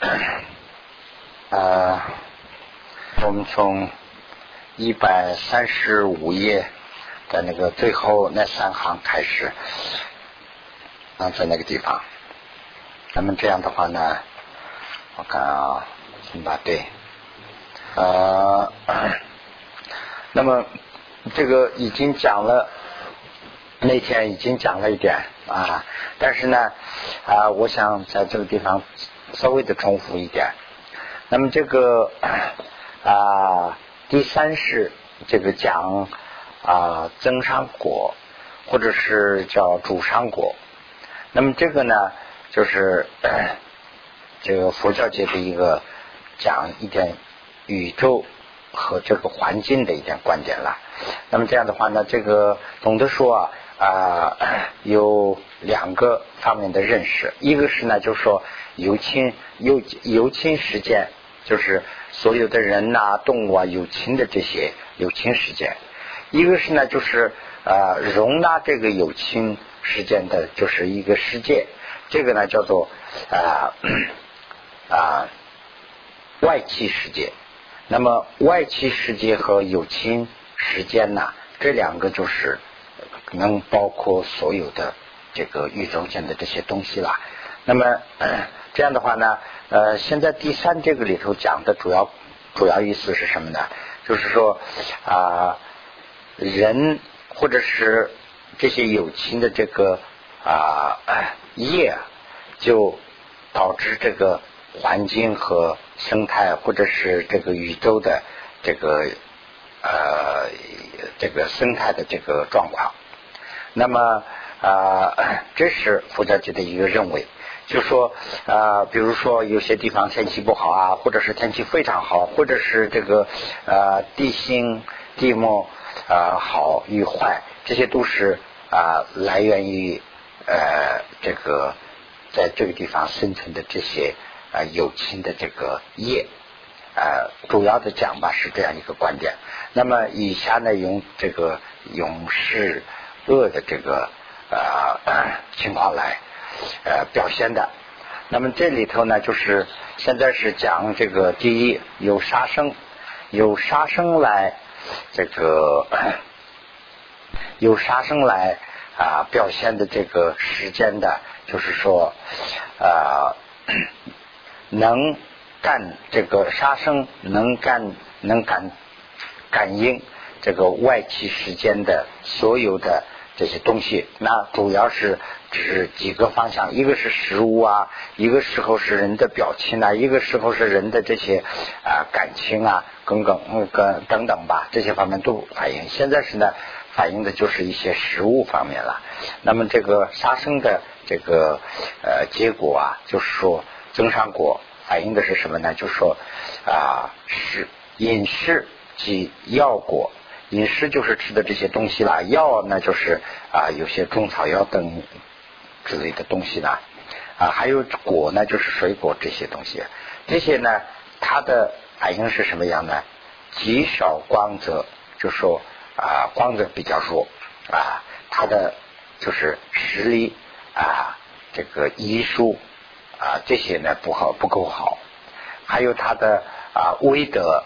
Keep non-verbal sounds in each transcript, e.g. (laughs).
(coughs) 呃，我们从一百三十五页的那个最后那三行开始，啊，在那个地方。那么这样的话呢，我看啊，先把对，呃，(coughs) 那么这个已经讲了，那天已经讲了一点啊，但是呢，啊，我想在这个地方稍微的重复一点。那么这个 (clears throat) 啊，第三是这个讲啊增上果，或者是叫主上果。那么这个呢？就是 (clears throat) 这个佛教界的一个讲一点宇宙和这个环境的一点观点了。那么这样的话呢，这个总的说啊，有两个方面的认识。一个是呢，就是说有亲有有亲实践，就是所有的人呐、动物啊有亲的这些有亲实践。一个是呢，就是啊容纳这个有亲实践的，就是一个世界。这个呢叫做啊啊外气世界，那么外气世界和有情时间呢，这两个就是能包括所有的这个宇宙间的这些东西了。那么 (clears throat) 这样的话呢，呃，现在第三这个里头讲的主要主要意思是什么呢？就是说啊人或者是这些有情的这个啊。业就导致这个环境和生态，或者是这个宇宙的这个呃这个生态的这个状况。那么啊，这是佛教界的一个认为，就说啊，比如说有些地方天气不好啊，或者是天气非常好，或者是这个呃地形地貌啊好与坏，这些都是啊来源于。呃，这个在这个地方生存的这些啊有情的这个业，呃，主要的讲吧是这样一个观点。那么以下呢，用这个勇士恶的这个呃情况来呃表现的。那么这里头呢，就是现在是讲这个第一有杀生，有杀生来这个 (coughs) 有杀生来。啊，表现的这个时间的，就是说，啊，(coughs) 能干这个杀生，能干能感感应这个外气时间的所有的这些东西，那主要是指几个方向，一个是食物啊，一个时候是人的表情啊，一个时候是人的这些啊感情啊，等等，嗯，跟等等吧，这些方面都反映。现在是呢。反映的就是一些食物方面了。那么这个杀生的这个呃结果啊，就是说增上果，反映的是什么呢？就是说啊，是饮食及药果。饮食就是吃的这些东西啦，药呢就是啊有些中草药等之类的东西呢啊，还有果呢就是水果这些东西。这些呢，它的反应是什么样呢？极少光泽，就说。啊，光泽比较弱啊，他的就是实力啊，这个医术啊，这些呢不好不够好，还有他的啊威德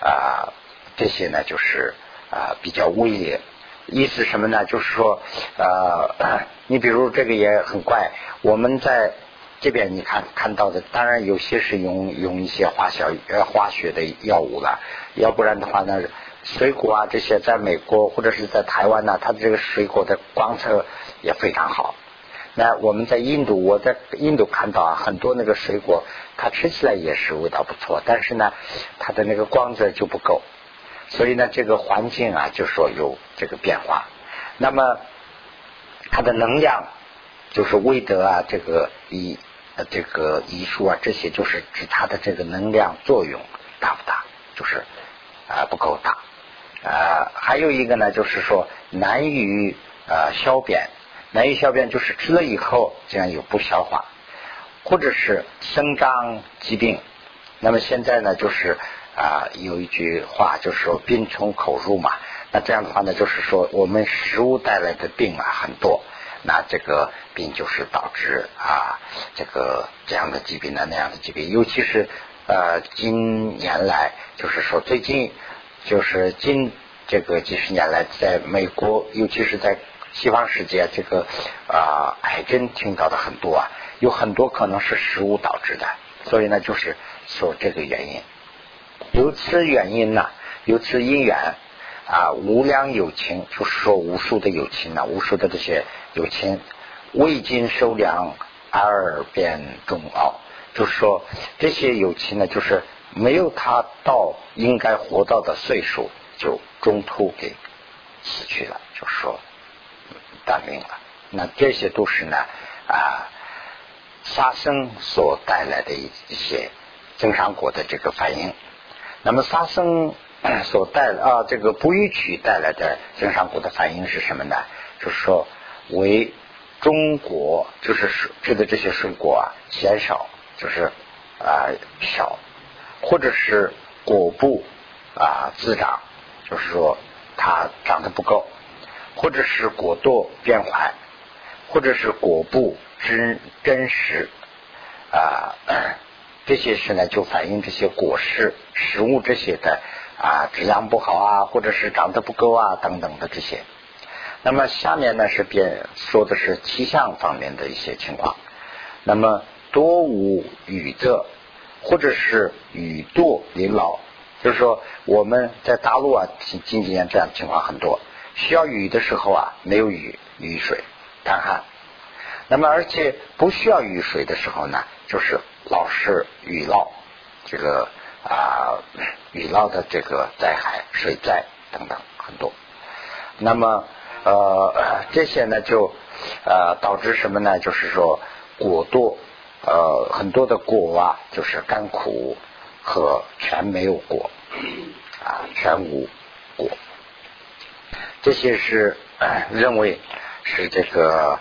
啊，这些呢就是啊比较威严。意思什么呢？就是说呃，(clears throat) 你比如这个也很怪，我们在这边你看看到的，当然有些是用用一些化学呃化学的药物了，要不然的话呢。水果啊，这些在美国或者是在台湾呢，它的这个水果的光泽也非常好。那我们在印度，我在印度看到啊，很多那个水果，它吃起来也是味道不错，但是呢，它的那个光泽就不够。所以呢，这个环境啊，就说有这个变化。那么它的能量，就是威德啊，这个医这个医术啊，这些就是指它的这个能量作用大不大，就是啊不够大。呃，还有一个呢，就是说难于呃消便，难于消便就是吃了以后这样有不消化，或者是生长疾病。那么现在呢，就是啊有一句话就是说病从口入嘛。那这样的话呢，就是说我们食物带来的病啊很多。那这个病就是导致啊这个这样的疾病的那样的疾病，尤其是呃近年来，就是说最近就是近这个几十年来，在美国，尤其是在西方世界，这个啊癌症听到的很多啊，有很多可能是食物导致的，所以呢，就是说这个原因，由此原因呢，由此因缘。啊，无量有情，就是说无数的有情呢，无数的这些有情，未经收量而变中奥，就是说这些有情呢，就是没有他到应该活到的岁数，就中途给死去了，就是说断命了。那这些都是呢啊杀生所带来的一一些增上果的这个反应。那么杀生。(clears throat) 所带啊，这个不允取带来的增上果的反应是什么呢？就是说，为中国就是吃的这些水果啊，鲜少，就是啊少，或者是果部啊滋长，就是说它长得不够，或者是果多变坏，或者是果部真真实啊，这些是呢，就反映这些果实食物这些的。啊，质量不好啊，或者是长得不够啊，等等的这些。那么下面呢是变说的是气象方面的一些情况。那么多无雨者，或者是雨多淋涝，就是说我们在大陆啊，近近几年这样的情况很多，需要雨的时候啊，没有雨雨水干旱。那么而且不需要雨水的时候呢，就是老是雨涝，这个。啊，雨涝的这个灾害、水灾等等很多。那么呃，这些呢就呃导致什么呢？就是说果多呃很多的果啊，就是干苦和全没有果啊，全无果。这些是认为是这个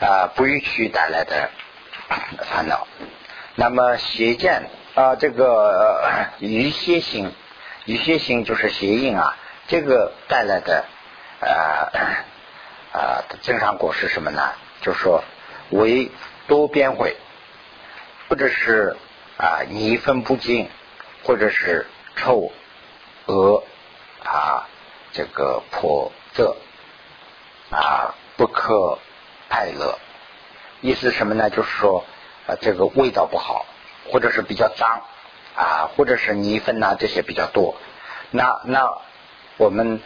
啊不预期带来的烦恼。那么邪见。啊，这个愚邪性，愚邪性就是邪应啊。这个带来的啊啊正常果是什么呢？就是说为多边会，或者是啊泥分不净，或者是臭恶啊这个破色啊不可爱乐。意思什么呢？就是说啊这个味道不好。或者是比较脏啊，或者是泥粪呐，这些比较多。那那我们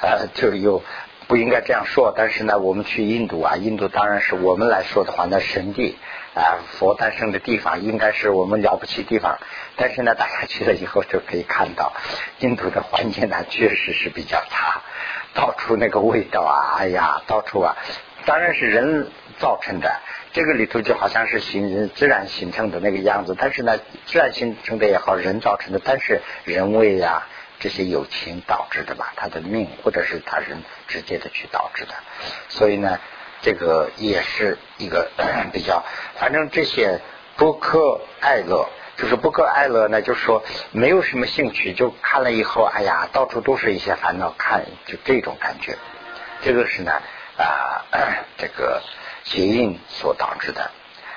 呃就有不应该这样说，但是呢，我们去印度啊，印度当然是我们来说的话，那神地啊，佛诞生的地方，应该是我们了不起地方。但是呢，大家去了以后就可以看到，印度的环境呢，确实是比较差，到处那个味道啊，哎呀，到处啊，当然是人造成的。这个里头就好像是形自然形成的那个样子，但是呢，自然形成的也好，人造成的，但是人为呀这些有情导致的吧，他的命或者是他人直接的去导致的，所以呢，这个也是一个 (coughs) 比较，反正这些不可爱乐，就是不可爱乐呢，就是说没有什么兴趣，就看了以后，哎呀，到处都是一些烦恼，看就这种感觉，这个是呢啊 (clears throat) 这个。结印所导致的，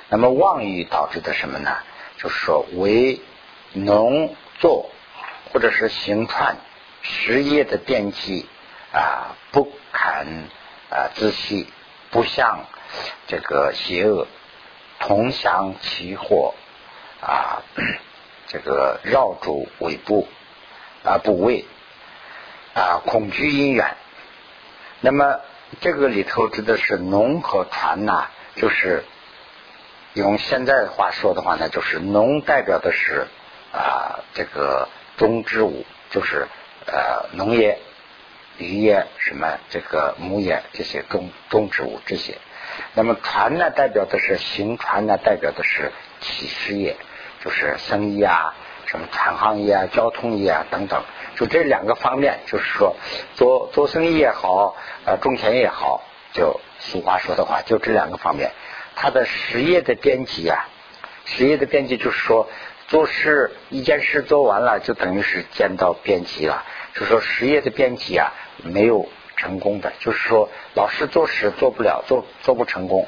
那么妄语导致的什么呢？就是说为农作或者是行船实业的电器啊，不堪啊自细，不向这个邪恶同享其祸啊，这个绕住尾部啊部位啊恐惧因缘，那么。这个里头指的是农和船呐，就是用现在的话说的话呢，就是农代表的是啊这个中之物，就是呃农业、渔业什么这个牧业这些中中之物这些。那么船呢，代表的是行船呢，代表的是企事业，就是生意啊，什么船行业啊、交通业啊等等。就这两个方面，就是说做做生意也好，呃，种田也好，就俗话说的话，就这两个方面。他的实业的编辑啊，实业的编辑就是说，做事一件事做完了，就等于是见到编辑了。就说实业的编辑啊，没有成功的，就是说老师做事做不了，做做不成功。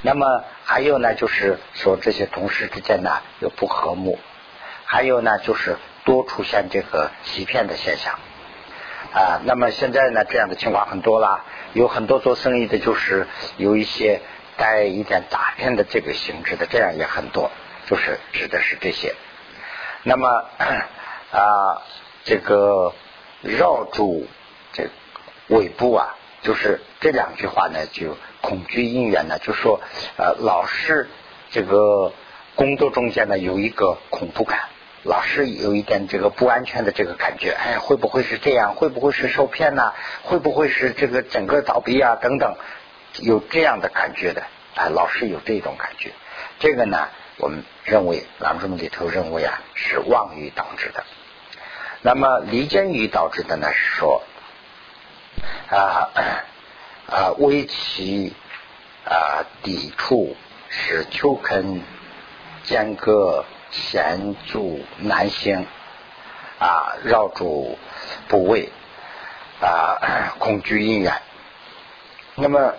那么还有呢，就是说这些同事之间呢又不和睦，还有呢就是多出现这个欺骗的现象啊。那么现在呢这样的情况很多啦，有很多做生意的，就是有一些带一点诈骗的这个性质的，这样也很多，就是指的是这些。那么 (clears throat) 啊，这个绕住这尾部啊，就是这两句话呢就。恐惧因缘呢，就说呃，老是这个工作中间呢有一个恐怖感，老是有一点这个不安全的这个感觉，哎，会不会是这样？会不会是受骗呢？会不会是这个整个倒闭啊？等等，有这样的感觉的，哎，老是有这种感觉。这个呢，我们认为朗中里头认为啊，是妄语导致的。那么离间语导致的呢，是说啊。啊，为其啊抵触，使秋坑间隔显著难行啊，绕住部位啊，恐惧因缘。那么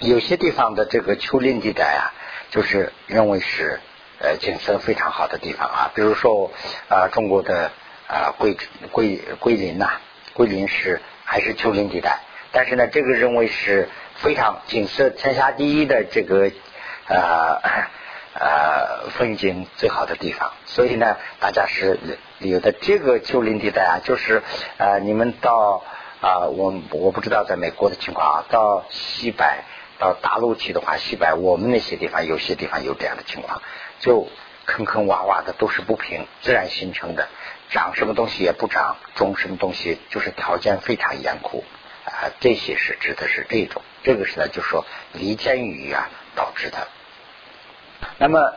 有些地方的这个丘陵地带啊，就是认为是呃景色非常好的地方啊，比如说啊中国的啊桂桂桂林呐，桂林是还是丘陵地带。但是呢，这个认为是非常景色天下第一的这个呃呃风景最好的地方，所以呢，大家是有的这个丘陵地带啊，就是呃你们到啊我我不知道在美国的情况啊，到西北到大陆去的话，西北我们那些地方有些地方有这样的情况，就坑坑洼洼的都是不平自然形成的，长什么东西也不长，种什么东西就是条件非常严酷。啊，这些是指的是这种，这个是呢，就说离间语啊导致的。那么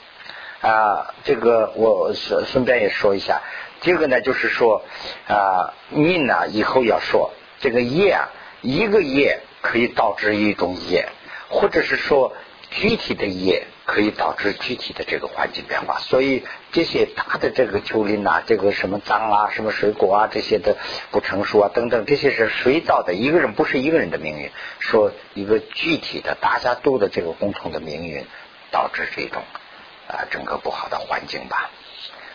(clears throat) 啊，这个我顺顺便也说一下，这个呢就是说啊，命呢以后要说这个业啊，一个业可以导致一种业，或者是说具体的业。可以导致具体的这个环境变化，所以这些大的这个丘陵啊，这个什么脏啊，什么水果啊，这些的不成熟啊等等，这些是谁造的？一个人不是一个人的命运，说一个具体的大家都的这个共同的命运导致这种啊整个不好的环境吧。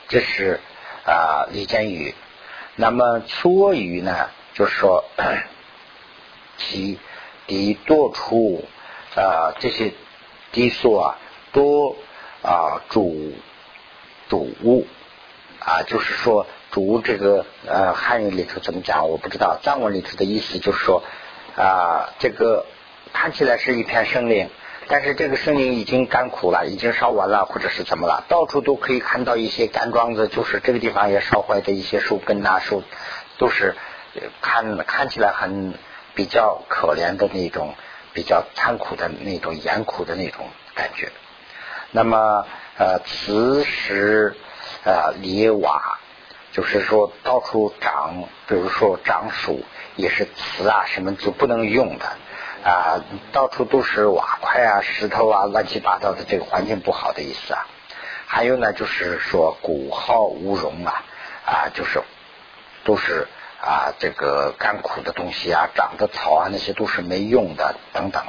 这是啊李建宇。那么粗语呢，就是说其低多出啊这些低速啊。多啊主主物啊，就是说主这个呃汉语里头怎么讲我不知道，藏文里头的意思就是说啊这个看起来是一片森林，但是这个森林已经干枯了，已经烧完了，或者是怎么了？到处都可以看到一些干桩子，就是这个地方也烧坏的一些树根啊树，都是看看起来很比较可怜的那种，比较残酷的那种严酷的那种感觉。那么呃，磁石呃，泥瓦，就是说到处长，比如说长树也是瓷啊，什么就不能用的啊，到处都是瓦块啊、石头啊，乱七八糟的，这个环境不好的意思啊。还有呢，就是说古号无容啊，啊，就是都是啊，这个干枯的东西啊，长的草啊，那些都是没用的等等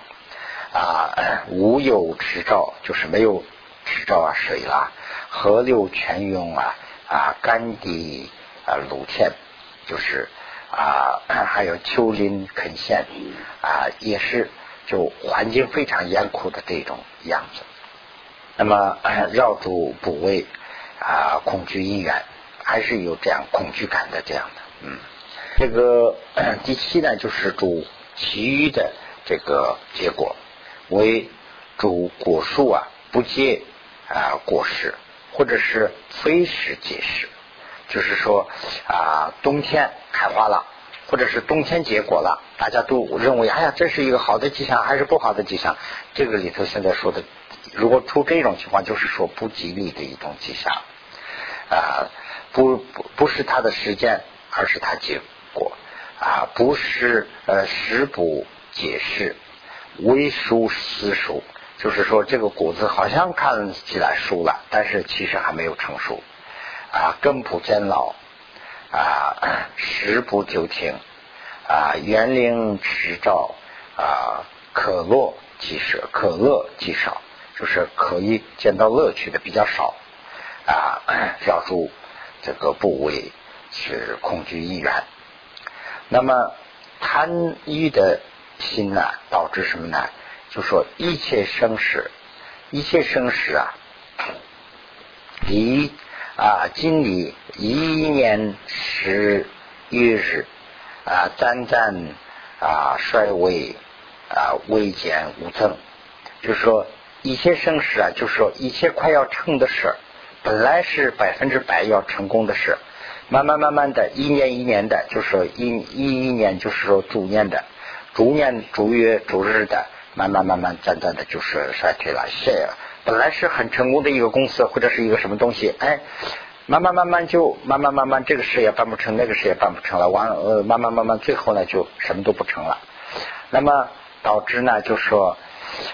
啊，无有执照，就是没有。池沼啊，水啦，河流泉涌啊，啊，干地啊，露天，就是啊，(clears throat) 还有丘陵垦线啊，也是就环境非常严酷的这种样子。那么 (clears throat) 绕住部位啊，恐惧因缘，还是有这样恐惧感的这样的。嗯，这个 (clears throat) 第七呢，就是主其余的这个结果为主果树啊，不结。啊，果实或者是非实结实，就是说啊，冬天开花了，或者是冬天结果了，大家都认为，哎呀，这是一个好的迹象还是不好的迹象？这个里头现在说的，如果出这种情况，就是说不吉利的一种迹象啊，不不不是它的时间，而是它结果啊，不是呃时不解释，微熟私熟。就是说，这个果子好像看起来熟了，但是其实还没有成熟啊，根不坚牢啊，食不久停啊，园林持照啊，可乐即少可乐极少，就是可以见到乐趣的比较少啊，要住这个部位是恐惧意愿。那么贪欲的心呢，导致什么呢？就说一切生死，一切生死啊，离啊，经历一年十月日啊，沾沾啊，衰微啊，微减无增。就是说一切生死啊，就是说一切快要成的事，本来是百分之百要成功的事。慢慢慢慢的，一年一年的，就是说一一一年，就是说逐年的，逐年逐月逐日的，慢慢慢慢渐渐的，就是衰退了。谢了，本来是很成功的一个公司或者是一个什么东西，哎，慢慢慢慢就慢慢慢慢这个事也办不成，那个事也办不成了，完呃慢慢慢慢最后呢就什么都不成了。那么导致呢，就说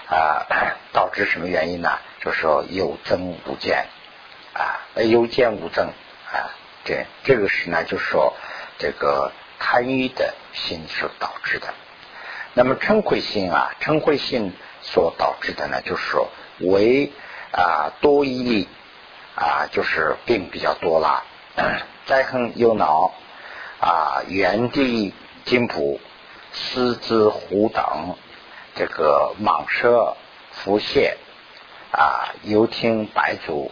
啊，(coughs) 导致什么原因呢？就是说有增无减啊，有减无增啊。这这个是呢，就说这个贪欲的心所导致的。那么嗔恚心啊，嗔恚心所导致的呢，就是说为啊多疑啊，就是病比较多了。灾横忧恼啊，原地金卜、狮子虎等，这个蟒蛇、腹泻啊，游听白足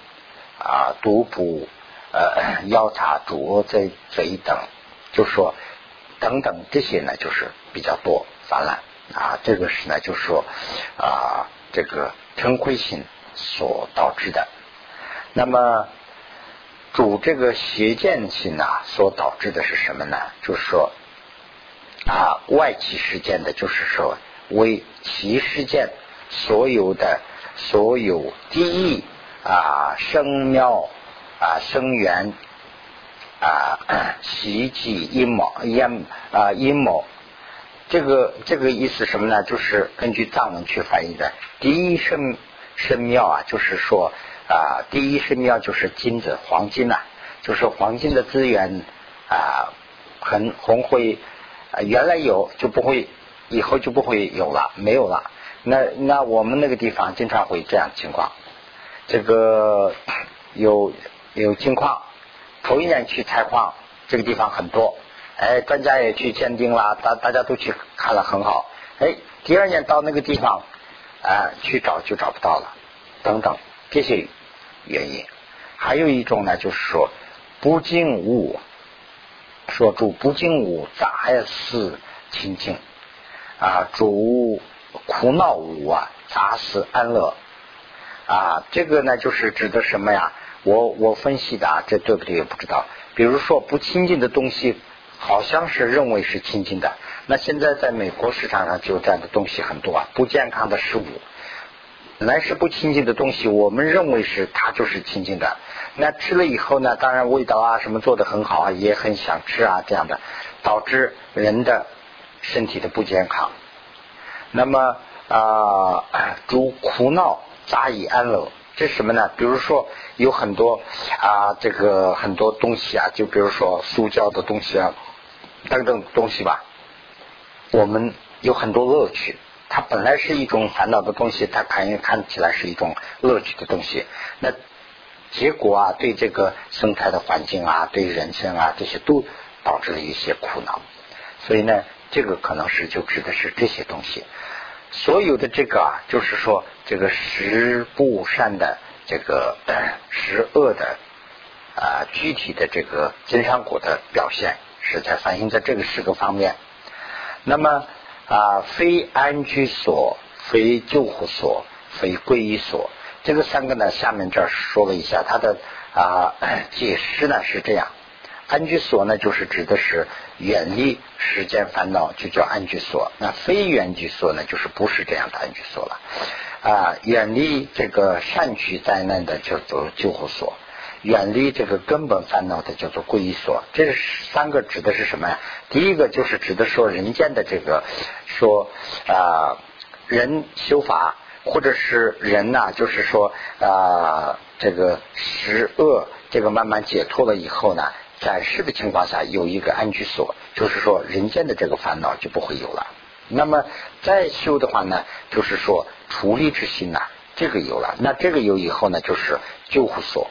啊，独捕。呃，要查主这这一等，就说等等这些呢，就是比较多泛滥啊。这个是呢，就是说啊，这个嗔恚心所导致的。那么主这个邪见心呐，所导致的是什么呢？就是说啊，外起事件的，就是说为其事件所有的所有第一啊生妙。啊，生源啊，袭击阴谋阴啊阴谋，这个这个意思什么呢？就是根据藏文去翻译的。第一圣圣庙啊，就是说啊，第一圣庙就是金子黄金呐，就是黄金的资源啊，很红会啊，原来有就不会，以后就不会有了，没有了。那那我们那个地方经常会这样情况，这个有。有金矿，头一年去采矿，这个地方很多，哎，专家也去鉴定了，大大家都去看了，很好。哎，第二年到那个地方，啊，去找就找不到了，等等这些原因。还有一种呢，就是说不净物，说主不净物杂事清净啊，主苦恼物啊杂事安乐啊，这个呢就是指的什么呀？我我分析的啊，这对不对也不知道。比如说不亲近的东西，好像是认为是亲近的。那现在在美国市场上就这样的东西很多啊，不健康的食物，本来是不亲近的东西，我们认为是它就是亲近的。那吃了以后呢，当然味道啊什么做的很好啊，也很想吃啊这样的，导致人的身体的不健康。那么啊，诸苦恼杂以安乐。这是什么呢？比如说有很多啊，这个很多东西啊，就比如说塑胶的东西啊，等等东西吧。我们有很多乐趣，它本来是一种烦恼的东西，它看看起来是一种乐趣的东西。那结果啊，对这个生态的环境啊，对人生啊，这些都导致了一些苦恼。所以呢，这个可能是就指的是这些东西。所有的这个啊，就是说这个十不善的这个十恶的啊，具体的这个金山果的表现，是在反映在这个四个方面。那么啊，非安居所，非救护所，非皈依所，这个三个呢，下面这儿说了一下，它的啊解释呢是这样。安居所呢，就是指的是远离世间烦恼，就叫安居所。那非远居所呢，就是不是这样的安居所了。啊，远离这个善取灾难的叫做救护所，远离这个根本烦恼的叫做皈依所。这三个指的是什么呀？第一个就是指的说人间的这个说啊，人修法，或者是人呐，就是说啊，这个十恶这个慢慢解脱了以后呢。暂时的情况下有一个安居所，就是说人间的这个烦恼就不会有了。那么再修的话呢，就是说处理之心呐，这个有了。那这个有以后呢，就是救护所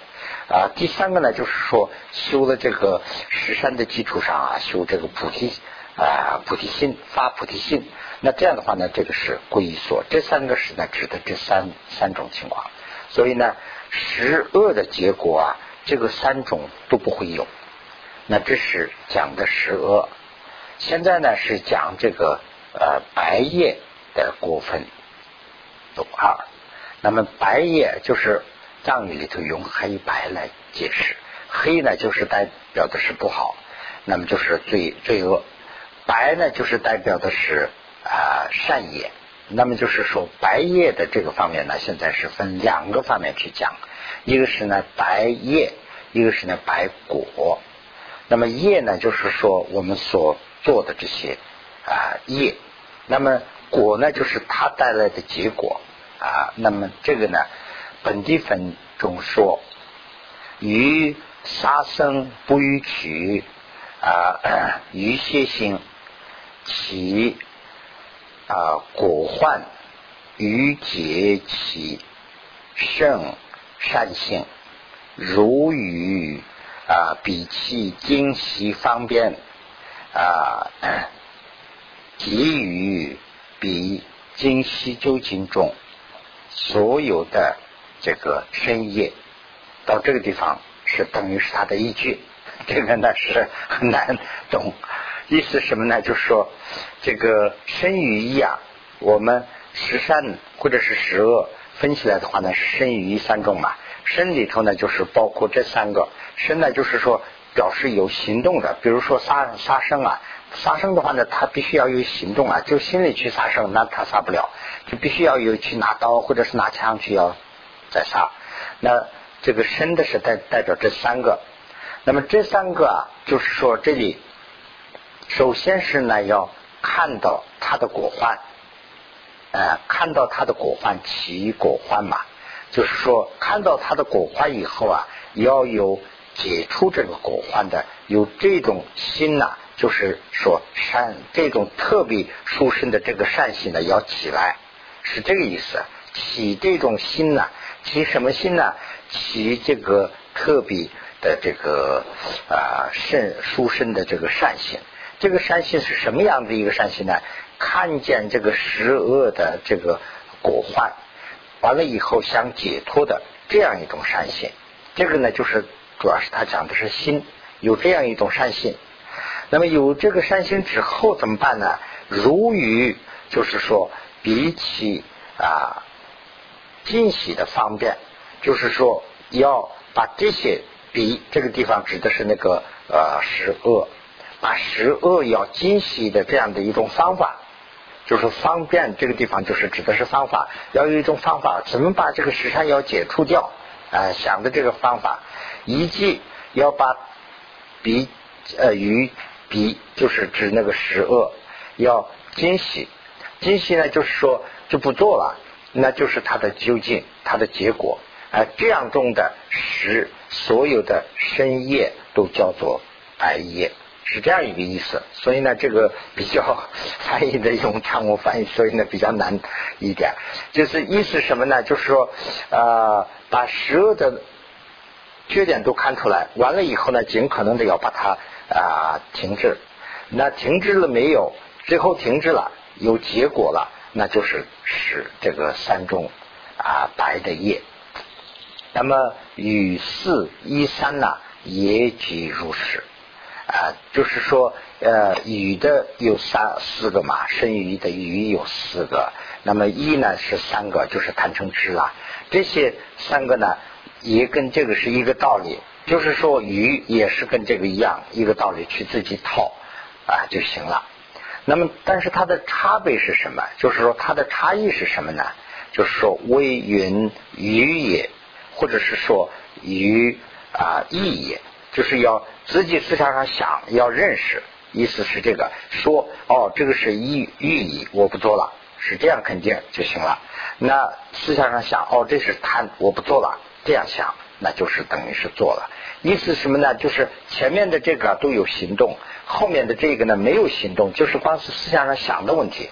啊。第三个呢，就是说修了这个十山的基础上啊，修这个菩提啊菩提心发菩提心。那这样的话呢，这个是皈依所。这三个是呢，指的这三三种情况。所以呢，十恶的结果啊，这个三种都不会有。那这是讲的十恶。现在呢，是讲这个。呃，白夜的过分有二，那么白夜就是藏语里头用黑白来解释，黑呢就是代表的是不好，那么就是罪罪恶；白呢就是代表的是啊善业。那么就是说白夜的这个方面呢，现在是分两个方面去讲，一个是呢白夜，一个是呢白果。那么业呢，就是说我们所做的这些。啊业，那么果呢，就是它带来的结果啊。那么这个呢，本地分中说，于杀生不逾取啊，(clears throat) 于邪心其啊果患，于结其圣善性，如与啊比其精习方便啊。给予比今昔究竟中所有的这个深业，到这个地方是等于是它的依据。这个呢是很难懂，意思什么呢？就是说这个生与义啊，我们十善或者是十恶分起来的话呢，是生与义三种嘛。生里头呢就是包括这三个，生呢就是说表示有行动的，比如说杀杀生啊。杀生的话呢，他必须要有行动啊，就心里去杀生，那他杀不了，就必须要有去拿刀或者是拿枪去要再杀。那这个生的是代代表这三个，那么这三个啊，就是说这里首先是呢要看到它的果患，呃，看到它的果患其果患嘛，就是说看到它的果患以后啊，要有解除这个果患的有这种心呐。就是说善这种特别殊胜的这个善心呢要起来，是这个意思。起这种心呢，起什么心呢？起这个特别的这个啊甚殊胜的这个善心。这个善心是什么样的一个善心呢？看见这个十恶的这个果患，完了以后想解脱的这样一种善心。这个呢，就是主要是他讲的是心，有这样一种善心。那么有这个善心之后怎么办呢？如于就是说，比起啊惊喜的方便，就是说要把这些比这个地方指的是那个呃十恶，把十恶要惊喜的这样的一种方法，就是方便这个地方就是指的是方法，要有一种方法，怎么把这个十善要解除掉？啊，想的这个方法，以及要把比呃与。比就是指那个十恶，要惊喜，惊喜呢就是说就不做了，那就是它的究竟，它的结果，啊这样中的十所有的深夜都叫做白夜，是这样一个意思。所以呢，这个比较 (laughs) 翻译的用长文翻译，所以呢比较难一点。就是意思什么呢？就是说啊，把十恶的缺点都看出来，完了以后呢，尽可能的要把它。啊，停滞，那停滞了没有？最后停滞了，有结果了，那就是使这个三中啊白的叶。那么与四一三呢，也即如是啊，就是说呃，雨的有三四个嘛，生雨的鱼有四个，那么一呢是三个，就是贪嗔痴了。这些三个呢，也跟这个是一个道理。就是说，鱼也是跟这个一样一个道理，去自己套啊就行了。那么，但是它的差别是什么？就是说，它的差异是什么呢？就是说，微云鱼也，或者是说鱼啊意也，就是要自己思想上想，要认识，意思是这个说哦，这个是意寓意，我不做了，是这样肯定就行了。那思想上想哦，这是贪，我不做了，这样想。那就是等于是做了。意思什么呢？就是前面的这个都有行动，后面的这个呢没有行动，就是光是思想上想的问题。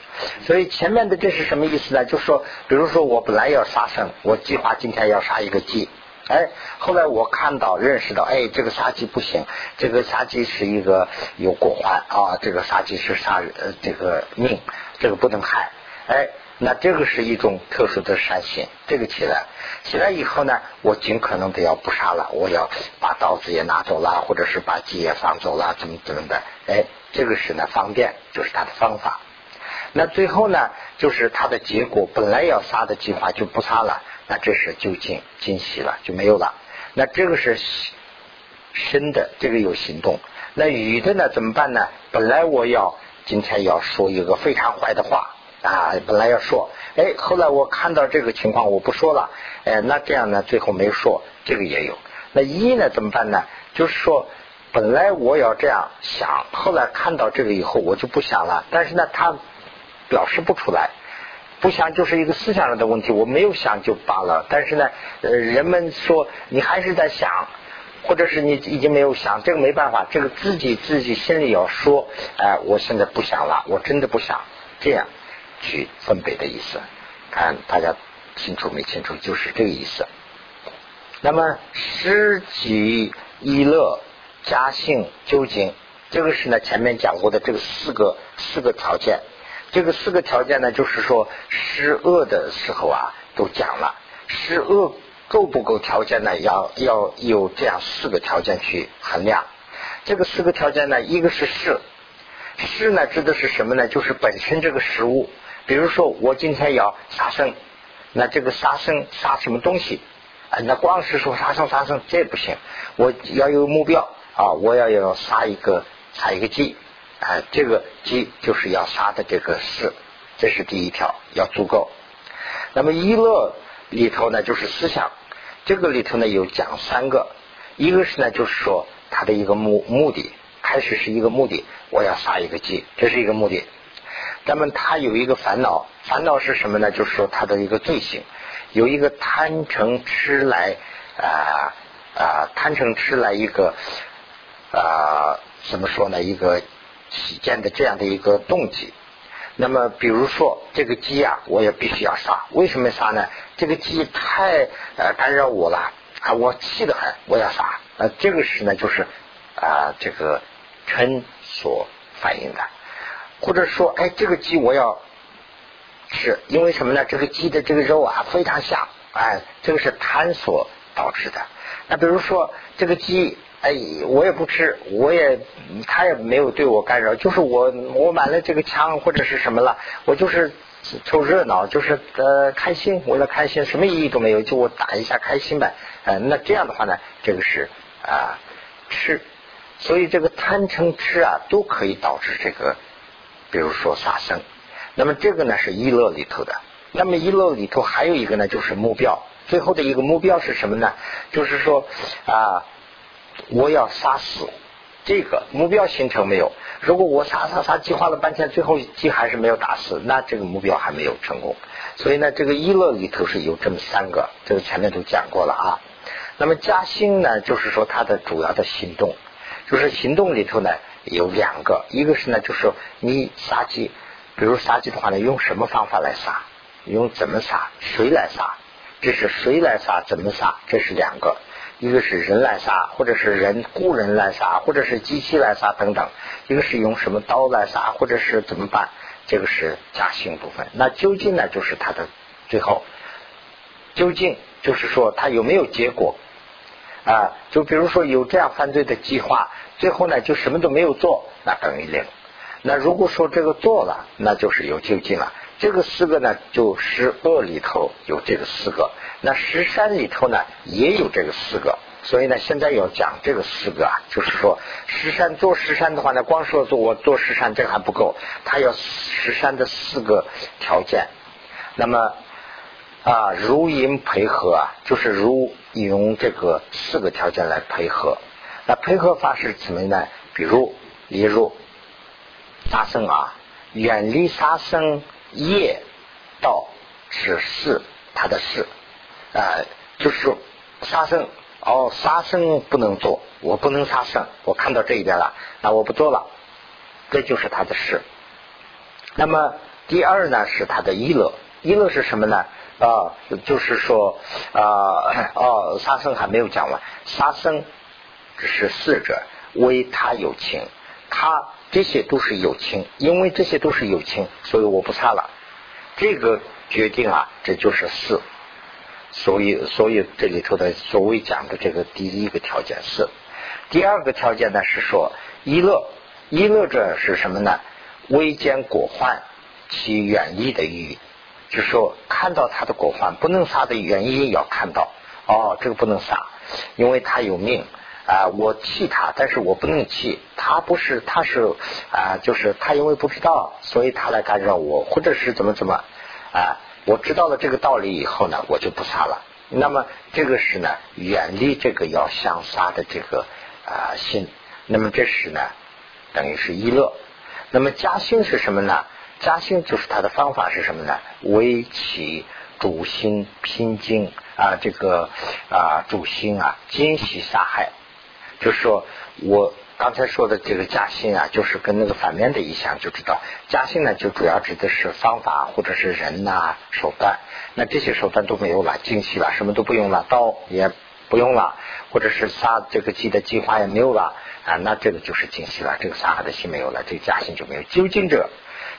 所以前面的这是什么意思呢？就说，比如说我本来要杀生，我计划今天要杀一个鸡，哎，后来我看到认识到，哎，这个杀鸡不行，这个杀鸡是一个有果患啊，这个杀鸡是杀呃这个命，这个不能害，哎。那这个是一种特殊的善心，这个起来起来以后呢，我尽可能的要不杀了，我要把刀子也拿走了，或者是把鸡也放走了，怎么怎么的？哎，这个是呢方便，就是他的方法。那最后呢，就是他的结果，本来要杀的计划就不杀了，那这是就惊惊喜了，就没有了。那这个是生的，这个有行动。那雨的呢，怎么办呢？本来我要今天要说一个非常坏的话。啊，本来要说，哎，后来我看到这个情况，我不说了，哎，那这样呢，最后没说，这个也有。那一呢，怎么办呢？就是说，本来我要这样想，后来看到这个以后，我就不想了。但是呢，他表示不出来，不想就是一个思想上的问题，我没有想就罢了。但是呢，呃，人们说你还是在想，或者是你已经没有想，这个没办法，这个自己自己心里要说，哎，我现在不想了，我真的不想这样。去分别的意思，看大家清楚没清楚？就是这个意思。那么失己一乐家性究竟，这个是呢前面讲过的这个四个四个条件。这个四个条件呢，就是说施恶的时候啊，都讲了。施恶够不够条件呢？要要有这样四个条件去衡量。这个四个条件呢，一个是施，施呢指的是什么呢？就是本身这个食物。比如说，我今天要杀生，那这个杀生杀什么东西？啊，那光是说杀生杀生这不行，我要有目标啊，我要要杀一个杀一个鸡，啊，这个鸡就是要杀的这个事，这是第一条要足够。那么一乐里头呢，就是思想，这个里头呢有讲三个，一个是呢就是说他的一个目目的，开始是一个目的，我要杀一个鸡，这是一个目的。那么他有一个烦恼，烦恼是什么呢？就是说他的一个罪行，有一个贪嗔痴来啊啊贪嗔痴来一个啊怎么说呢？一个起见的这样的一个动机。那么比如说这个鸡啊，我也必须要杀。为什么杀呢？这个鸡太呃干扰我了啊，我气得很，我要杀。呃，这个是呢，就是啊这个嗔所反映的。或者说，哎，这个鸡我要吃，因为什么呢？这个鸡的这个肉啊非常香，哎，这个是贪所导致的。那比如说这个鸡，哎，我也不吃，我也他也没有对我干扰，就是我我买了这个枪或者是什么了，我就是凑热闹，就是呃开心，为了开心，什么意义都没有，就我打一下开心呗。呃，那这样的话呢，这个是啊吃，所以这个贪嗔痴啊都可以导致这个。比如说杀生，那么这个呢是一乐里头的。那么一乐里头还有一个呢，就是目标。最后的一个目标是什么呢？就是说啊，我要杀死这个目标形成没有？如果我杀杀杀计划了半天，最后鸡还是没有打死，那这个目标还没有成功。所以呢，这个一乐里头是有这么三个，这个前面都讲过了啊。那么加兴呢，就是说它的主要的行动，就是行动里头呢。有两个，一个是呢，就是你杀鸡，比如杀鸡的话呢，用什么方法来杀？用怎么杀？谁来杀？这是谁来杀？怎么杀？这是两个，一个是人来杀，或者是人雇人来杀，或者是机器来杀等等。一个是用什么刀来杀，或者是怎么办？这个是加性部分。那究竟呢，就是它的最后，究竟就是说它有没有结果？啊，就比如说有这样犯罪的计划。最后呢，就什么都没有做，那等于零。那如果说这个做了，那就是有究竟了。这个四个呢，就十恶里头有这个四个，那十三里头呢也有这个四个。所以呢，现在要讲这个四个啊，就是说十三做十三的话呢，光说做我做十三这个还不够，它要十三的四个条件。那么啊，如因配合啊，就是如用这个四个条件来配合。那配合法是怎么呢？比如，例如杀生啊，远离杀生业道是，他的事啊，就是杀生哦，杀生不能做，我不能杀生，我看到这一点了，那我不做了，这就是他的事。那么第二呢，是他的一乐，一乐是什么呢？啊，就是说啊，哦，杀生还没有讲完，杀生只是四者为他有情，他这些都是有情，因为这些都是有情，所以我不杀了。这个决定啊，这就是四。所以，所以这里头的所谓讲的这个第一个条件是，第二个条件呢是说一乐，一乐者是什么呢？微见果患，其远义的意，就是说看到他的果患不能杀的原因要看到，哦，这个不能杀，因为他有命啊，我气他，但是我不能气他，不是他是啊，就是他因为不知道，所以他来干扰我，或者是怎么怎么啊。我知道了这个道理以后呢，我就不杀了。那么这个是呢，远离这个要相杀的这个啊心。那么这是呢，等于是一乐。那么加兴是什么呢？加兴就是它的方法是什么呢？为其主心拼经啊，这个啊主心啊，精喜杀害，就是说我。刚才说的这个加薪啊，就是跟那个反面的意象，就知道加薪呢，就主要指的是方法或者是人呐手段。那这些手段都没有了，精细了，什么都不用了，刀也不用了，或者是杀这个鸡的计划也没有了啊，那这个就是精细了，这个杀害的心没有了，这个加薪就没有。究竟者，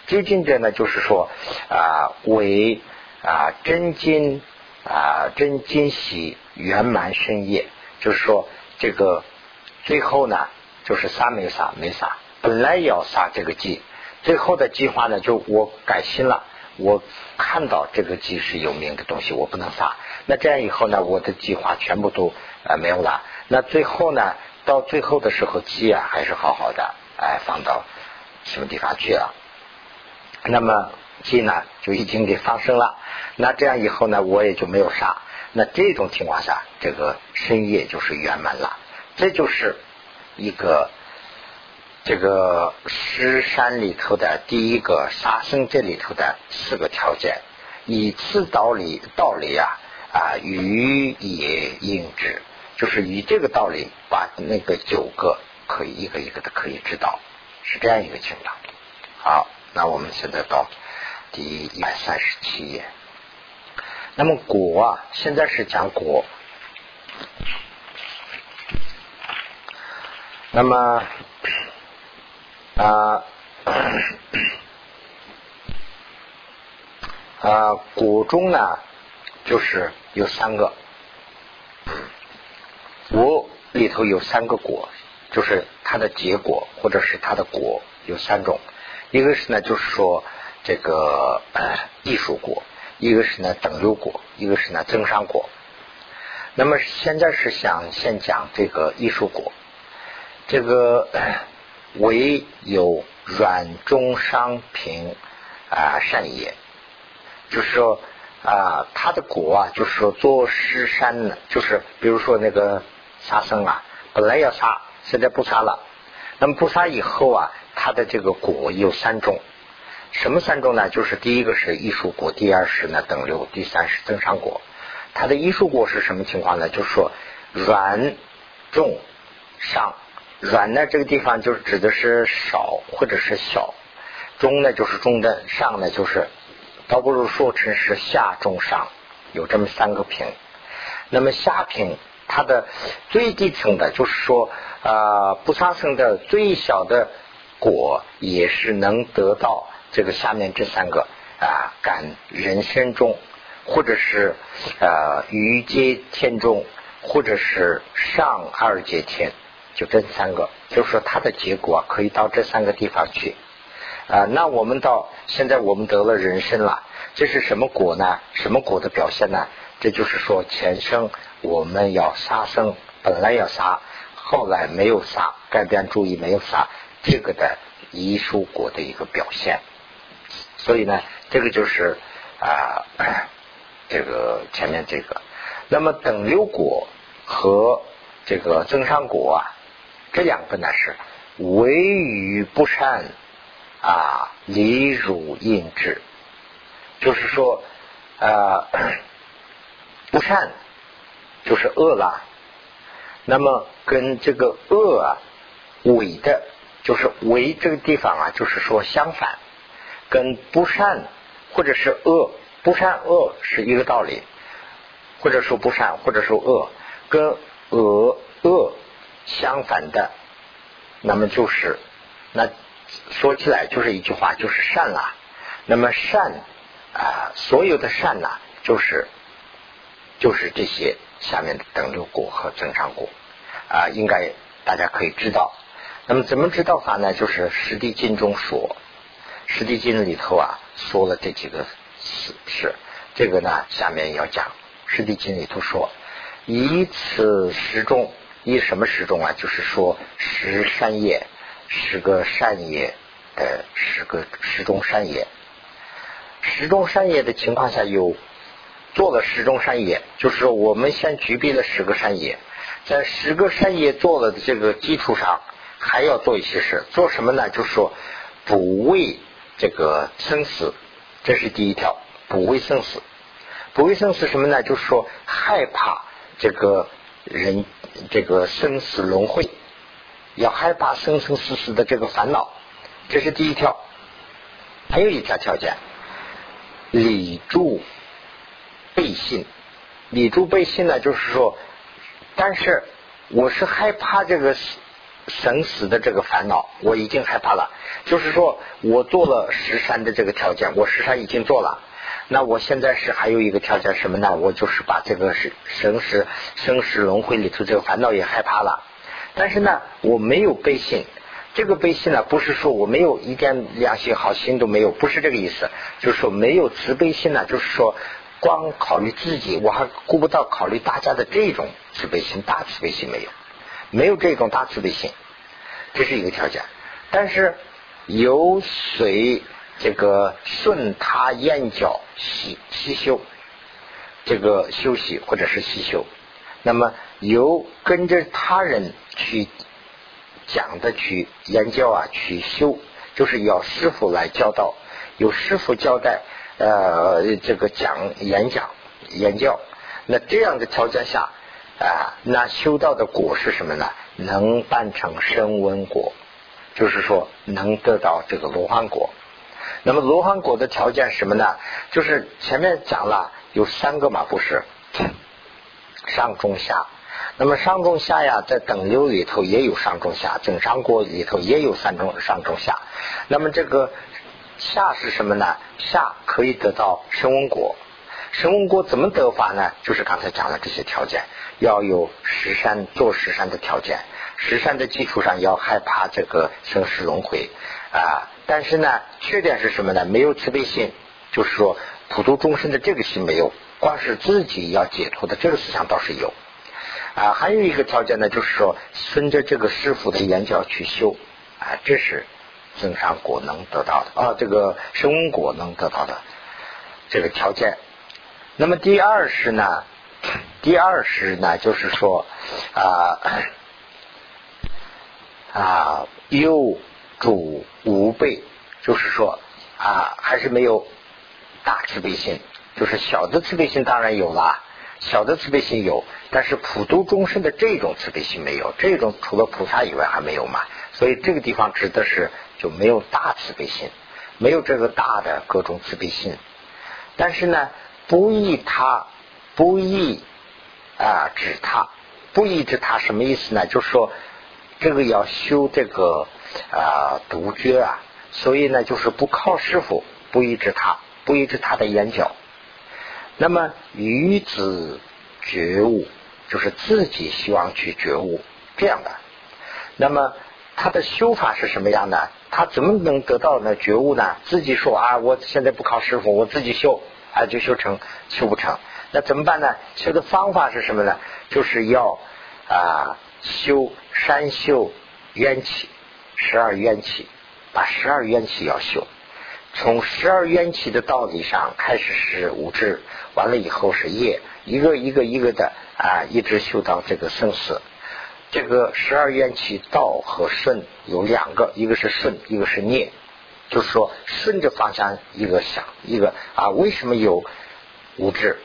究竟者呢，就是说啊，为啊真金啊真金喜圆满深业，就是说这个最后呢。就是杀没杀没杀，本来要杀这个鸡，最后的计划呢，就我改心了，我看到这个鸡是有名的东西，我不能杀。那这样以后呢，我的计划全部都呃没有了。那最后呢，到最后的时候，鸡啊还是好好的，哎，放到什么地方去了？那么鸡呢就已经给放生了。那这样以后呢，我也就没有杀。那这种情况下，这个深夜就是圆满了。这就是。一个这个十山里头的第一个杀生这里头的四个条件，以此道理道理啊啊予也应之，就是以这个道理把那个九个可以一个一个的可以知道，是这样一个情况。好，那我们现在到第一百三十七页。那么果啊，现在是讲果。那么啊啊，果中呢，就是有三个，果里头有三个果，就是它的结果或者是它的果有三种，一个是呢，就是说这个艺术果，一个是呢等流果，一个是呢增上果。那么现在是想先讲这个艺术果。这个 (clears throat) 唯有软中伤平啊善也，就是说啊，他的果啊，就是说做施山呢，就是比如说那个杀生啊，本来要杀，现在不杀了。那么不杀以后啊，他的这个果有三种，什么三种呢？就是第一个是艺术果，第二是呢等流，第三是增伤果。它的艺术果是什么情况呢？就是说软重上。软呢，这个地方就是指的是少或者是小，中呢就是中等，上呢就是倒不如说成是下中上，有这么三个品。那么下品它的最低层的，就是说啊不杀生的最小的果，也是能得到这个下面这三个啊感人身中，或者是呃于阶天中，或者是上二阶天。就这三个，就是说它的结果可以到这三个地方去啊。那我们到现在我们得了人参了，这是什么果呢？什么果的表现呢？这就是说前生我们要杀生，本来要杀，后来没有杀，改变注意没有杀，这个的遗书果的一个表现。所以呢，这个就是啊，这个前面这个。那么等流果和这个增上果啊。这两个呢是为于不善啊，离汝应之，就是说呃不善就是恶了那么跟这个恶啊伪的，就是伪这个地方啊，就是说相反，跟不善或者是恶不善恶是一个道理，或者说不善或者说恶跟恶恶相反的，那么就是那说起来就是一句话，就是善啦。那么善啊，所有的善呐，就是就是这些下面的等流果和增上果啊，应该大家可以知道。那么怎么知道法呢？就是《十地经》中说，《十地经》里头啊说了这几个事。这个呢，下面要讲《十地经》里头说，以此十中，以什么十中啊？就是说十善业，十个善业的十个十中善业。十中善业的情况下，有做了十中善业，就是说我们先具备了十个善业，在十个善业做了的这个基础上，还要做一些事。做什么呢？就是说不畏这个生死，这是第一条，不畏生死。不畏生死什么呢？就是说害怕这个人这个生死轮回，要害怕生生死死的这个烦恼，这是第一条。还有一条条件。礼住背信，礼住背信呢，就是说，但是我是害怕这个生死的这个烦恼，我已经害怕了。就是说我做了十三的这个条件，我十三已经做了，那我现在是还有一个条件什么呢？我就是把这个是生死生死轮回里头这个烦恼也害怕了，但是呢，我没有悲心。这个悲心呢，不是说我没有一点良心好心都没有，不是这个意思。就是说没有慈悲心呢，就是说光考虑自己，我还顾不到考虑大家的这种慈悲心，大慈悲心没有，没有这种大慈悲心，这是一个条件。但是有随这个顺他眼角习习修，这个休息或者是习修，那么由跟着他人去。讲的去研究啊，去修，就是要师傅来教导，有师傅交代，呃，这个讲演讲研教，那这样的条件下啊，那修道的果是什么呢？能办成声闻果，就是说能得到这个罗汉果。那么罗汉果的条件什么呢？就是前面讲了有三个嘛，不是上中下。那么上中下呀，在等流里头也有上中下，整上果里头也有三中上中下。那么这个下是什么呢？下可以得到声闻果，声闻果怎么得法呢？就是刚才讲的这些条件，要有十善做十善的条件，十善的基础上要害怕这个生死轮回啊。但是呢，缺点是什么呢？没有慈悲心，就是说普度众生的这个心没有，光是自己要解脱的这个思想倒是有。啊，还有一个条件呢，就是说顺着这个师傅的言教去修，啊，这是增上果能得到的啊，这个生果能得到的这个条件。那么第二是呢，(clears throat) 第二是呢，就是说啊啊，有主无备，就是说啊，还是没有大慈悲心，就是小的慈悲心当然有了。小的慈悲心有，但是普度众生的这种慈悲心没有，这种除了菩萨以外还没有嘛。所以这个地方指的是就没有大慈悲心，没有这个大的各种慈悲心。但是呢，不依他，不依啊指他，不依指他什么意思呢？就是说这个要修这个啊独觉啊，所以呢就是不靠师傅，不依止他，不依止他的眼角。那么于子觉悟，就是自己希望去觉悟这样的。那么他的修法是什么样的？他怎么能得到呢觉悟呢？自己说啊，我现在不靠师傅，我自己修啊，就修成修不成。那怎么办呢？修的方法是什么呢？就是要啊修三修元气，十二冤气，把十二冤气要修。从十二缘起的道理上开始是无知，完了以后是业，一个一个一个的啊，一直修到这个生死。这个十二缘起道和顺有两个，一个是顺，一个是孽。就是说顺着方向一个想一个啊，为什么有无知？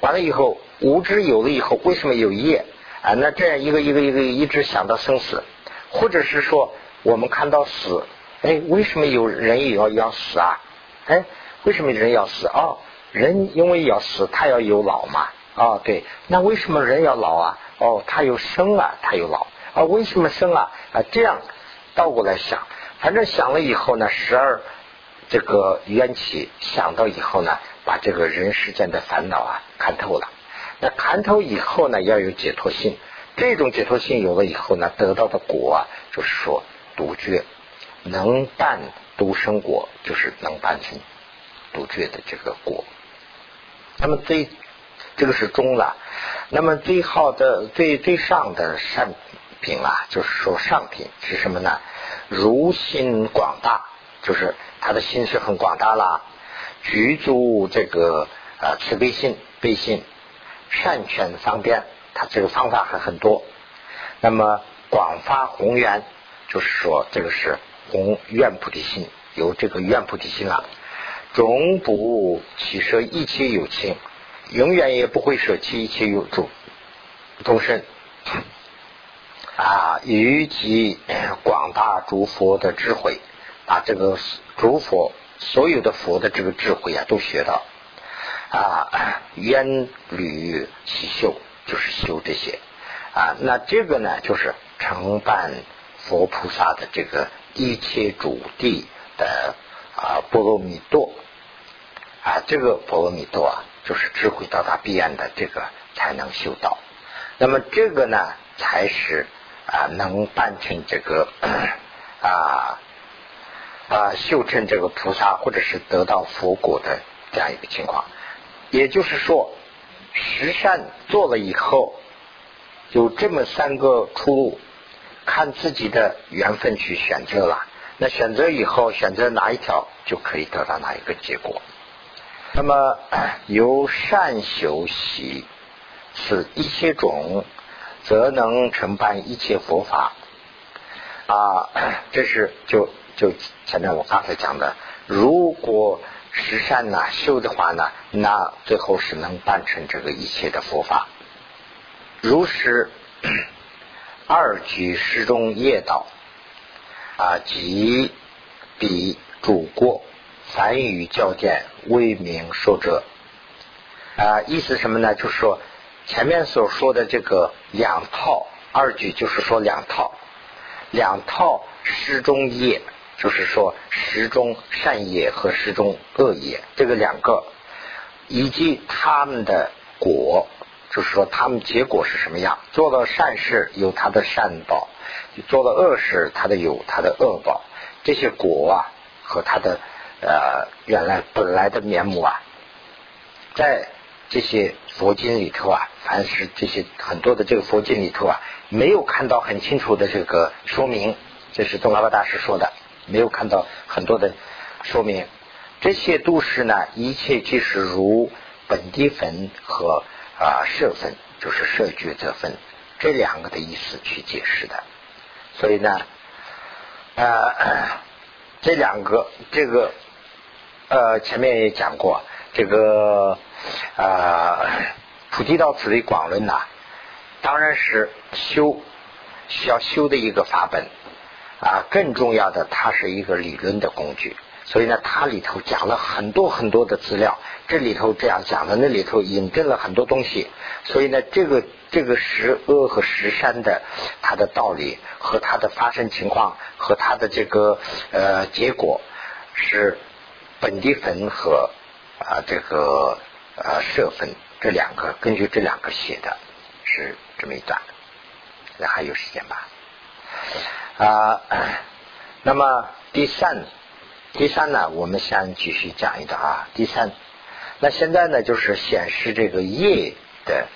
完了以后无知有了以后，为什么有业？啊，那这样一个一个一个一直想到生死，或者是说我们看到死，哎，为什么有人也要要死啊？哎，为什么人要死？哦，人因为要死，他要有老嘛。啊，对，那为什么人要老啊？哦，他有生啊，他有老啊，为什么生啊？啊，这样倒过来想，反正想了以后呢，十二这个缘起想到以后呢，把这个人世间的烦恼啊看透了。那看透以后呢，要有解脱性，这种解脱性有了以后呢，得到的果啊，就是说独觉，能办独生果，就是能办成独觉的这个果。那么最。这个是中了，那么最好的、最最上的善品啊，就是说上品是什么呢？如心广大，就是他的心是很广大啦，具足这个呃慈悲心、悲心、善权方便，他这个方法还很多。那么广发宏愿，就是说这个是宏愿菩提心，有这个愿菩提心了，终不起舍一切有情。永远也不会舍弃一切有助众生啊，以及广大诸佛的智慧，把这个诸佛所有的佛的这个智慧啊，都学到啊，愿履其秀，就是修这些啊。那这个呢，就是承办佛菩萨的这个一切主地的啊波罗蜜多啊，这个波罗蜜多啊。就是智慧到达彼岸的这个才能修道，那么这个呢才是啊能办成这个啊啊修成这个菩萨或者是得到佛果的这样一个情况。也就是说，十善做了以后，有这么三个出路，看自己的缘分去选择了。那选择以后，选择哪一条就可以得到哪一个结果。那么由善修习此一切种，则能承办一切佛法啊！这是就就前面我刚才讲的，如果十善呢修的话呢，那最后是能办成这个一切的佛法。如实二举十中业道啊，即彼主过。凡语教典为名说者啊，意思什么呢？就是说前面所说的这个两套二举，就是说两套两套十中业，就是说十中善业和十中恶业，这个两个以及他们的果，就是说他们结果是什么样？做了善事有他的善报，做了恶事他的有他的恶报，这些果啊和他的。呃，原来本来的面目啊，在这些佛经里头啊，凡是这些很多的这个佛经里头啊，没有看到很清楚的这个说明。这是宗喀巴大师说的，没有看到很多的说明。这些都是呢，一切即是如本地分和啊摄分，就是摄觉则分这两个的意思去解释的。所以呢，呃，这两个这个。呃，前面也讲过，这个啊，菩提道次第广论呐，当然是修需要修的一个法本啊。更重要的，它是一个理论的工具，所以呢，它里头讲了很多很多的资料，这里头这样讲的，那里头引证了很多东西。所以呢，这个这个十恶和十善的它的道理和它的发生情况和它的这个呃结果是。本地分和啊这个呃社分这两个，根据这两个写的是这么一段，那还有时间吧？啊，那么第三第三呢，我们先继续讲一段啊。第三，那现在呢就是显示这个业的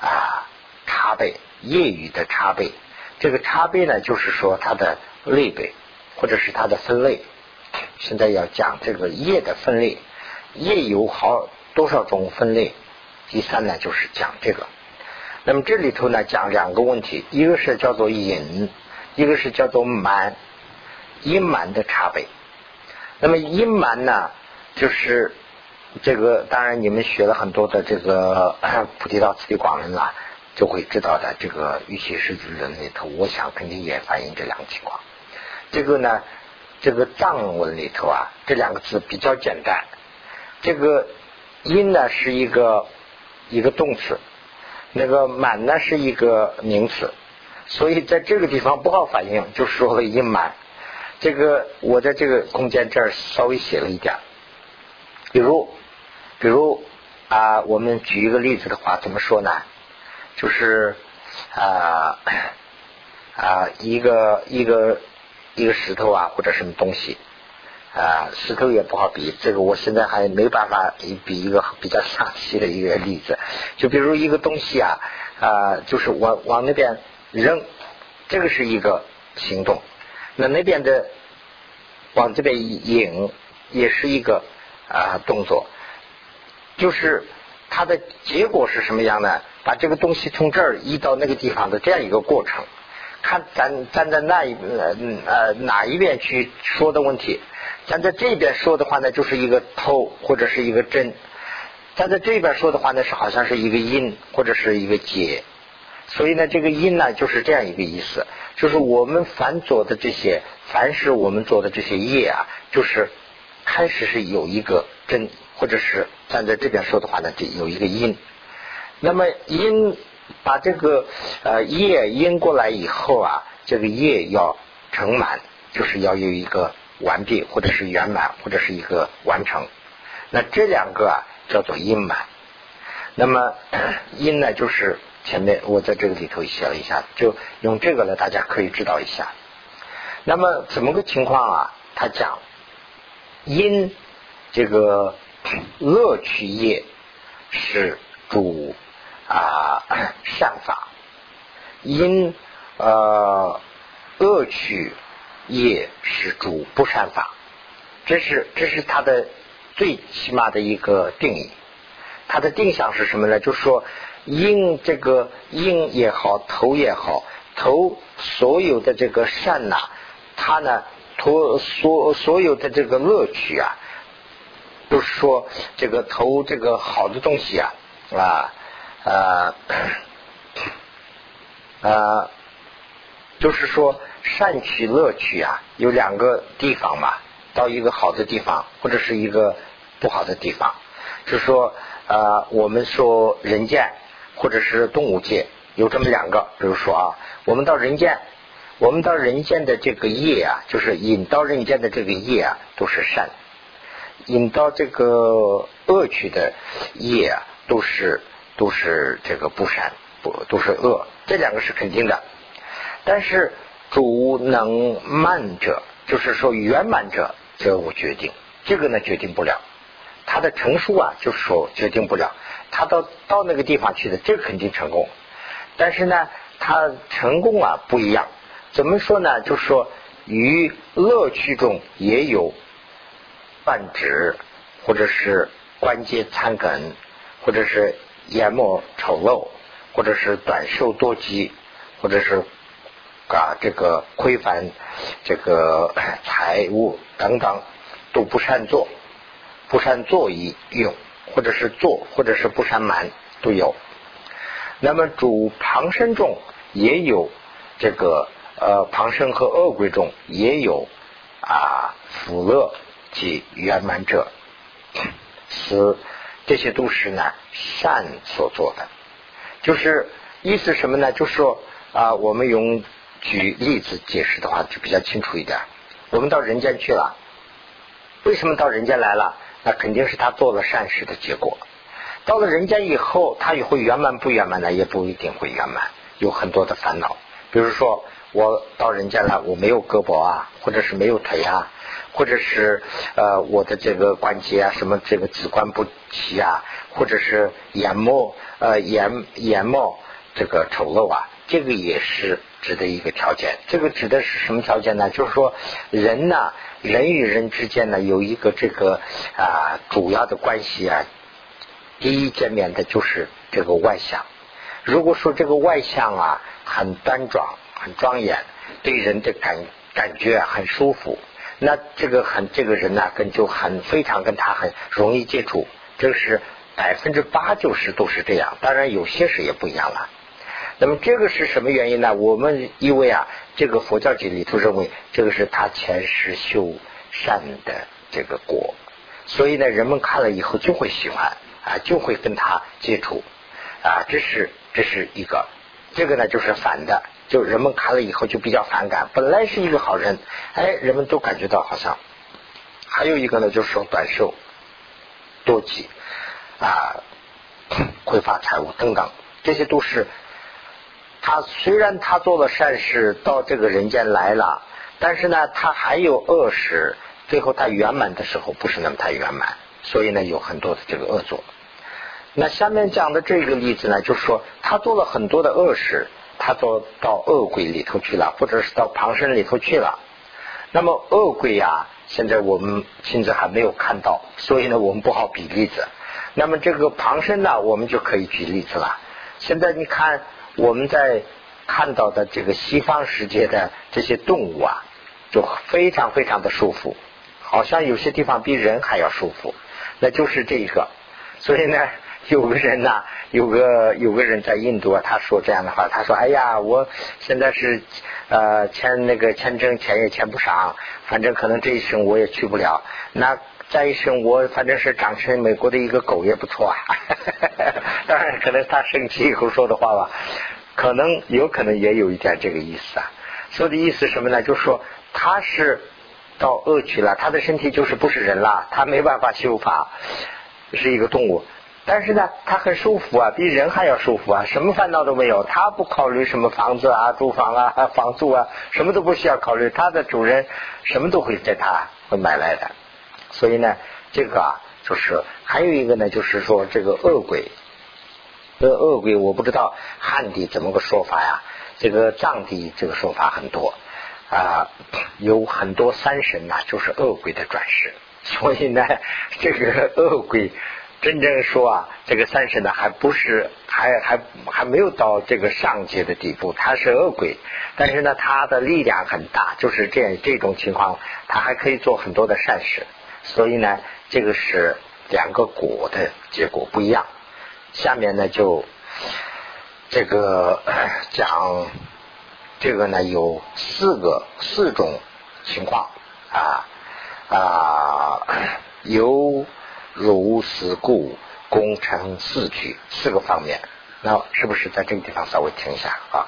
啊差别，业余的差别。这个差别呢，就是说它的类别或者是它的分类。现在要讲这个业的分类，业有好多少种分类？第三呢，就是讲这个。那么这里头呢，讲两个问题，一个是叫做隐，一个是叫做满，隐满的差别。那么阴满呢，就是这个，当然你们学了很多的这个 (coughs) 菩提道次第广论了，就会知道的。这个玉器狮子人里头，我想肯定也反映这两个情况。这个呢，这个藏文里头啊，这两个字比较简单。这个阴呢是一个一个动词，那个满呢是一个名词，所以在这个地方不好反应，就说了阴满。这个我在这个空间这儿稍微写了一点，比如，比如啊，我们举一个例子的话，怎么说呢？就是啊啊，一个一个一个石头啊，或者什么东西啊，石头也不好比。这个我现在还没办法比一个比较详细的一个例子。就比如一个东西啊啊，就是往往那边扔，这个是一个行动。那那边的往这边引也是一个啊动作，就是它的结果是什么样呢？把这个东西从这儿移到那个地方的这样一个过程，看咱站在那一呃哪一边去说的问题，站在这边说的话呢，就是一个透或者是一个真；站在这边说的话呢，是好像是一个因或者是一个结。所以呢，这个因呢，就是这样一个意思，就是我们凡做的这些，凡是我们做的这些业啊，就是开始是有一个真，或者是站在这边说的话呢，就有一个因。那么因把这个呃业因过来以后啊，这个业要成满，就是要有一个完毕，或者是圆满，或者是一个完成。那这两个啊叫做因满。那么 (clears throat) 因呢，就是前面我在这个里头写了一下，就用这个呢，大家可以知道一下。那么怎么个情况啊？他讲因这个乐趣业是主。啊，善法因呃恶趣业是主不善法，这是这是他的最起码的一个定义。他的定向是什么呢？就是说因这个因也好，头也好，头所有的这个善呐，它呢，投所所有的这个乐趣啊，都是说这个投这个好的东西啊啊。啊 (coughs) 啊，就是说善取乐趣啊，有两个地方嘛，到一个好的地方，或者是一个不好的地方。就是说，呃，我们说人间或者是动物界有这么两个，比如说啊，我们到人间，我们到人间的这个业啊，就是引到人间的这个业啊，都是善；引到这个恶趣的业啊，都是。都是这个不善，不都是恶，这两个是肯定的。但是主能慢者，就是说圆满者，则无决定。这个呢，决定不了。他的成熟啊，就是说决定不了。他到到那个地方去的，这个肯定成功。但是呢，他成功啊不一样。怎么说呢？就是说，于乐趣中也有半指，或者是关节残梗，或者是。眼膜丑陋，或者是短寿多疾，或者是啊这个亏烦这个 (coughs) 财物等等，都不善做，不善做一用，或者是做，或者是不善满都有。那么主旁生中也有这个呃旁生和恶鬼中也有啊福乐及圆满者，此。这些都是呢善所做的，就是意思什么呢？就是说啊，我们用举例子解释的话就比较清楚一点。我们到人间去了，为什么到人间来了？那肯定是他做了善事的结果。到了人间以后，他也会圆满不圆满呢？也不一定会圆满，有很多的烦恼。比如说，我到人间来，我没有胳膊啊，或者是没有腿啊。或者是呃我的这个关节啊，什么这个子关不齐啊，或者是眼膜呃眼眼貌这个丑陋啊，这个也是指的一个条件。这个指的是什么条件呢？就是说人呢，人与人之间呢有一个这个啊主要的关系啊，第一见面的就是这个外相。如果说这个外相啊很端庄、很庄严，对人的感感觉很舒服。那这个很这个人呢，跟就很非常跟他很容易接触，这是百分之八九十都是这样。当然有些是也不一样了。那么这个是什么原因呢？我们因为啊，这个佛教界里头认为这个是他前世修善的这个果，所以呢，人们看了以后就会喜欢啊，就会跟他接触啊，这是这是一个。这个呢就是反的，就人们看了以后就比较反感。本来是一个好人，哎，人们都感觉到好像。还有一个呢，就是说短寿、多疾啊、(coughs) 匮乏财物等等，这些都是他虽然他做了善事到这个人间来了，但是呢，他还有恶事，最后他圆满的时候不是那么太圆满，所以呢，有很多的这个恶作。那下面讲的这个例子呢，就是说他做了很多的恶事，他做到恶鬼里头去了，或者是到旁生里头去了。那么恶鬼呀，现在我们现在还没有看到，所以呢，我们不好比例子。那么这个旁生呢，我们就可以举例子了。现在你看我们在看到的这个西方世界的这些动物啊，就非常非常的舒服，好像有些地方比人还要舒服，那就是这一个。所以呢。(laughs) 有个人呐，有个有个人在印度啊，他说这样的话，他说：“哎呀，我现在是呃签那个签证钱也签不上，反正可能这一生我也去不了。那再一生我反正是长成美国的一个狗也不错啊。(laughs) 当然，可能他生气以后说的话吧，可能有可能也有一点这个意思啊。说的意思什么呢？就是说他是到恶趣了，他的身体就是不是人了，他没办法修法，是一个动物。”但是呢，他很舒服啊，比人还要舒服啊，什么烦恼都没有。他不考虑什么房子啊、租房啊、房租啊，什么都不需要考虑。他的主人什么都会在他会买来的。所以呢，这个啊，就是还有一个呢，就是说这个恶鬼，这个恶鬼我不知道汉地怎么个说法呀？这个藏地这个说法很多啊，有很多三神呐，就是恶鬼的转世。所以呢，这个恶鬼。真正说啊，这个三神呢，还不是还还还没有到这个上界的地步，他是恶鬼，但是呢，他的力量很大，就是这样这种情况，他还可以做很多的善事，所以呢，这个是两个果的结果不一样。下面呢，就这个讲这个呢，有四个四种情况啊啊有。如是故，功成四句，四个方面，那是不是在这个地方稍微停一下啊？